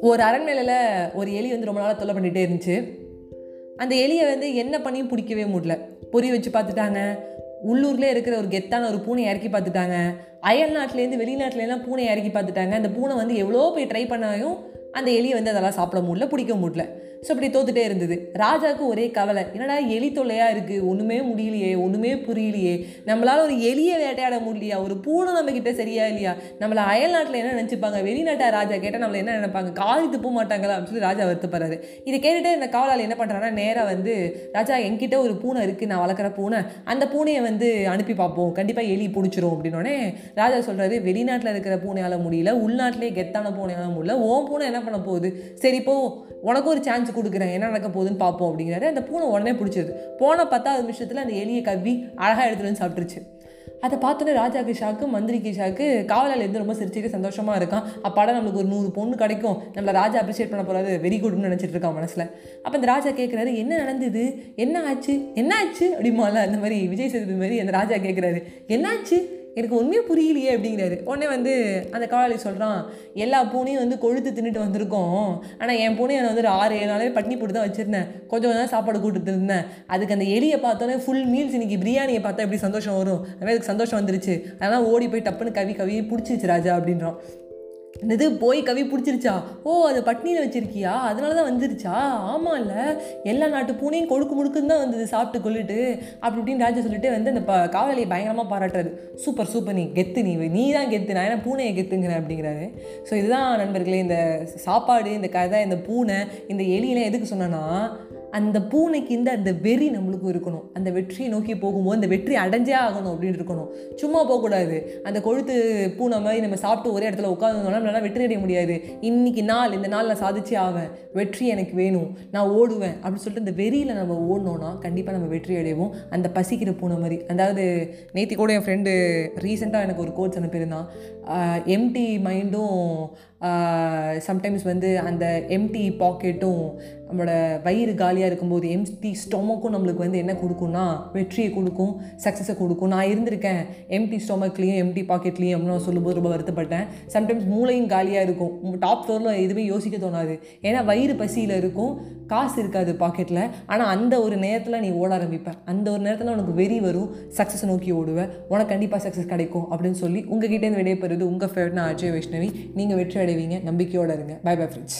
ஒரு அரண்மனையில் ஒரு எலி வந்து ரொம்ப நாளாக தொல்லை பண்ணிகிட்டே இருந்துச்சு. அந்த எலியை வந்து என்ன பண்ணியும் பிடிக்கவே முடியல. பொறி வச்சு பார்த்துட்டாங்க. உள்ளூர்லேயே இருக்கிற ஒரு கெத்தான ஒரு பூனை இறக்கி பார்த்துட்டாங்க. அயல் நாட்டிலேருந்து வெளிநாட்டிலேலாம் பூனை இறக்கி பார்த்துட்டாங்க. அந்த பூனை வந்து எவ்வளோ போய் ட்ரை பண்ணாயும் அந்த எலியை வந்து அதெல்லாம் சாப்பிட முடியல பிடிக்க முடியல. ஸோ அப்படி தோத்துட்டே இருந்தது. ராஜாவுக்கு ஒரே கவலை என்னடா எலி தொல்லையாக இருக்குது ஒன்றுமே முடியலையே ஒன்றுமே புரியலையே. நம்மளால் ஒரு எலியை வேட்டையாட முடியலையா? ஒரு பூனை நம்மக்கிட்ட சரியா இல்லையா? நம்மளை அயல் நாட்டில் என்ன நினச்சிப்பாங்க? வெளிநாட்டை ராஜா கேட்டால் நம்மளை என்ன நினைப்பாங்க? காலி துப்ப மாட்டாங்களா? அப்படின்னு சொல்லி ராஜா வருத்தப்படுறாரு. இதை கேட்டுட்டு இந்த காவலாளி என்ன பண்ணுறாங்கன்னா நேராக வந்து ராஜா என்கிட்ட ஒரு பூனை இருக்குது நான் வளர்க்குற பூனை. அந்த பூனையை வந்து அனுப்பி பார்ப்போம். கண்டிப்பாக எலி பிடிச்சிரும். அப்படின்னோடனே ராஜா சொல்கிறாரு வெளிநாட்டில் இருக்கிற பூனையால் முடியல. உள்நாட்டிலே கெத்தான பூனையால் முடியல. ஓன் பூனை என்ன பண்ண போகுது? சரி போ. உனக்கு ஒரு சான்ஸ் கொடுக்குறேன். என்ன நடக்க போகுதுன்னு பார்ப்போம் அப்படிங்கிறாரு. அந்த பூனை உடனே பிடிச்சிருது. போன பத்தாவது நிமிஷத்தில் அந்த எலியை கவ்வி அழகாக எடுத்துகிட்டு வந்து சாப்பிட்டுருச்சு. அதை பார்த்தோன்னே ராஜா கிஷாக்கு மந்திரி கிஷாவுக்கு காவலாளருந்து ரொம்ப சிரிச்சுட்டு சந்தோஷமாக இருக்கான். அப்பாடா நம்மளுக்கு ஒரு நூறு பொண்ணு கிடைக்கும். நம்மளை ராஜா அப்ரிஷியேட் பண்ண போகிறாரு வெரி குட்னு நினச்சிட்டு இருக்கான் மனசில். அப்போ அந்த ராஜா கேட்குறாரு என்ன நடந்தது? என்ன ஆச்சு? என்ன ஆச்சு? அப்படிமால அந்த மாதிரி விஜய் சேதுபதி மாதிரி அந்த ராஜா கேட்குறாரு என்னாச்சு எனக்கு உண்மையே புரியலையே அப்படிங்கிறாரு. உடனே வந்து அந்த காவலாளி சொல்கிறான் எல்லா பூனையும் வந்து கொழுத்து தின்னுட்டு வந்திருக்கோம். ஆனால் என் பூனையை நான் வந்து ஒரு ஆறு ஏழு நாளே பட்னி போட்டு தான் வச்சுருந்தேன். கொஞ்சம் கொஞ்சம் சாப்பாடு கூட்டு இருந்தேன். அதுக்கு அந்த எலியை பார்த்தோன்னே ஃபுல் மீல்ஸ் இன்றைக்கி பிரியாணியை பார்த்தா எப்படி சந்தோஷம் வரும். அதுமாதிரி அதுக்கு சந்தோஷம் வந்துருச்சு. அதெல்லாம் ஓடி போய் டப்புன்னு கவி கவி பிடிச்சிருச்சு ராஜா அப்படின்றோம் என்னது போய் கவி பிடிச்சிருச்சா? ஓ அதை பட்னியில் வச்சிருக்கியா? அதனால தான் வந்துருச்சா? ஆமாம் இல்லை எல்லா நாட்டு பூனையும் கொழுக்கு முழுக்குன்னு தான் வந்தது சாப்பிட்டு கொள்ளிட்டு அப்படி இப்படின்னு ராஜா சொல்லிட்டு வந்து அந்த ப காவலியை பயங்கரமாக பாராட்டுறது சூப்பர் சூப்பர் நீ கெத்து நீ நீ தான் கெத்து. நான் ஏன்னா பூனையை கெத்துங்கிறேன் அப்படிங்கிறாரு. ஸோ இதுதான் நண்பர்களே இந்த சாப்பாடு இந்த கதை இந்த பூனை இந்த எலியெல்லாம் எதுக்கு சொன்னேன்னா அந்த பூனைக்கு இந்த அந்த வெறி நம்மளுக்கும் இருக்கணும். அந்த வெற்றியை நோக்கி போகும்போது அந்த வெற்றி அடைஞ்சே ஆகணும் அப்படின்னு இருக்கணும். சும்மா போகக்கூடாது. அந்த கொழுத்து பூனை மாதிரி நம்ம சாப்பிட்டு ஒரே இடத்துல உட்காந்துருந்தோம்னா நம்மளால வெற்றி அடைய முடியாது. இன்னைக்கு நாள் இந்த நாள் நான் சாதிச்சே ஆவேன். வெற்றி எனக்கு வேணும். நான் ஓடுவேன் அப்படின்னு சொல்லிட்டு இந்த வெறியில் நம்ம ஓடணும்னா கண்டிப்பாக நம்ம வெற்றி அடைவோம். அந்த பசிக்கிற பூனை மாதிரி. அதாவது நேத்தி கூட என் ஃப்ரெண்டு ரீசெண்டாக எனக்கு ஒரு கோர்ஸ் அனுப்பியிருந்தான். எம்டி மைண்டும் சம்டைம்ஸ் வந்து அந்த எம்டி பாக்கெட்டும் நம்மளோட வயிறு காலியாக இருக்கும்போது எம்டி ஸ்டொமக்கும் நம்மளுக்கு வந்து என்ன கொடுக்கும்னா வெற்றியை கொடுக்கும் சக்ஸஸை கொடுக்கும். நான் இருந்திருக்கேன் எம்டி ஸ்டொமக்லேயும் எம்டி பாக்கெட்லேயும் அப்படின்னு சொல்லும்போது ரொம்ப வருத்தப்பட்டேன். சம்டைம்ஸ் மூளையும் காலியாக இருக்கும். டாப் ஃப்ளோரில் எதுவுமே யோசிக்க தோணாது. ஏன்னா வயிறு பசியில் இருக்கும் காசு இருக்காது பாக்கெட்டில் ஆனால் அந்த ஒரு நேரத்தில் நீ ஓட ஆரம்பிப்ப. அந்த ஒரு நேரத்தில் உனக்கு வெறி வரும். சக்ஸஸ் நோக்கி ஓடுவேன் உனக்கு கண்டிப்பாக சக்ஸஸ் கிடைக்கும் அப்படின்னு சொல்லி உங்ககிட்டேருந்து விடைபெறுது உங்கள் ஃபேவரட்னா நான் அஜய் வைஷ்ணவி. நீங்கள் வெற்றி அடைவீங்க. நம்பிக்கையோடு இருங்க. By bye friends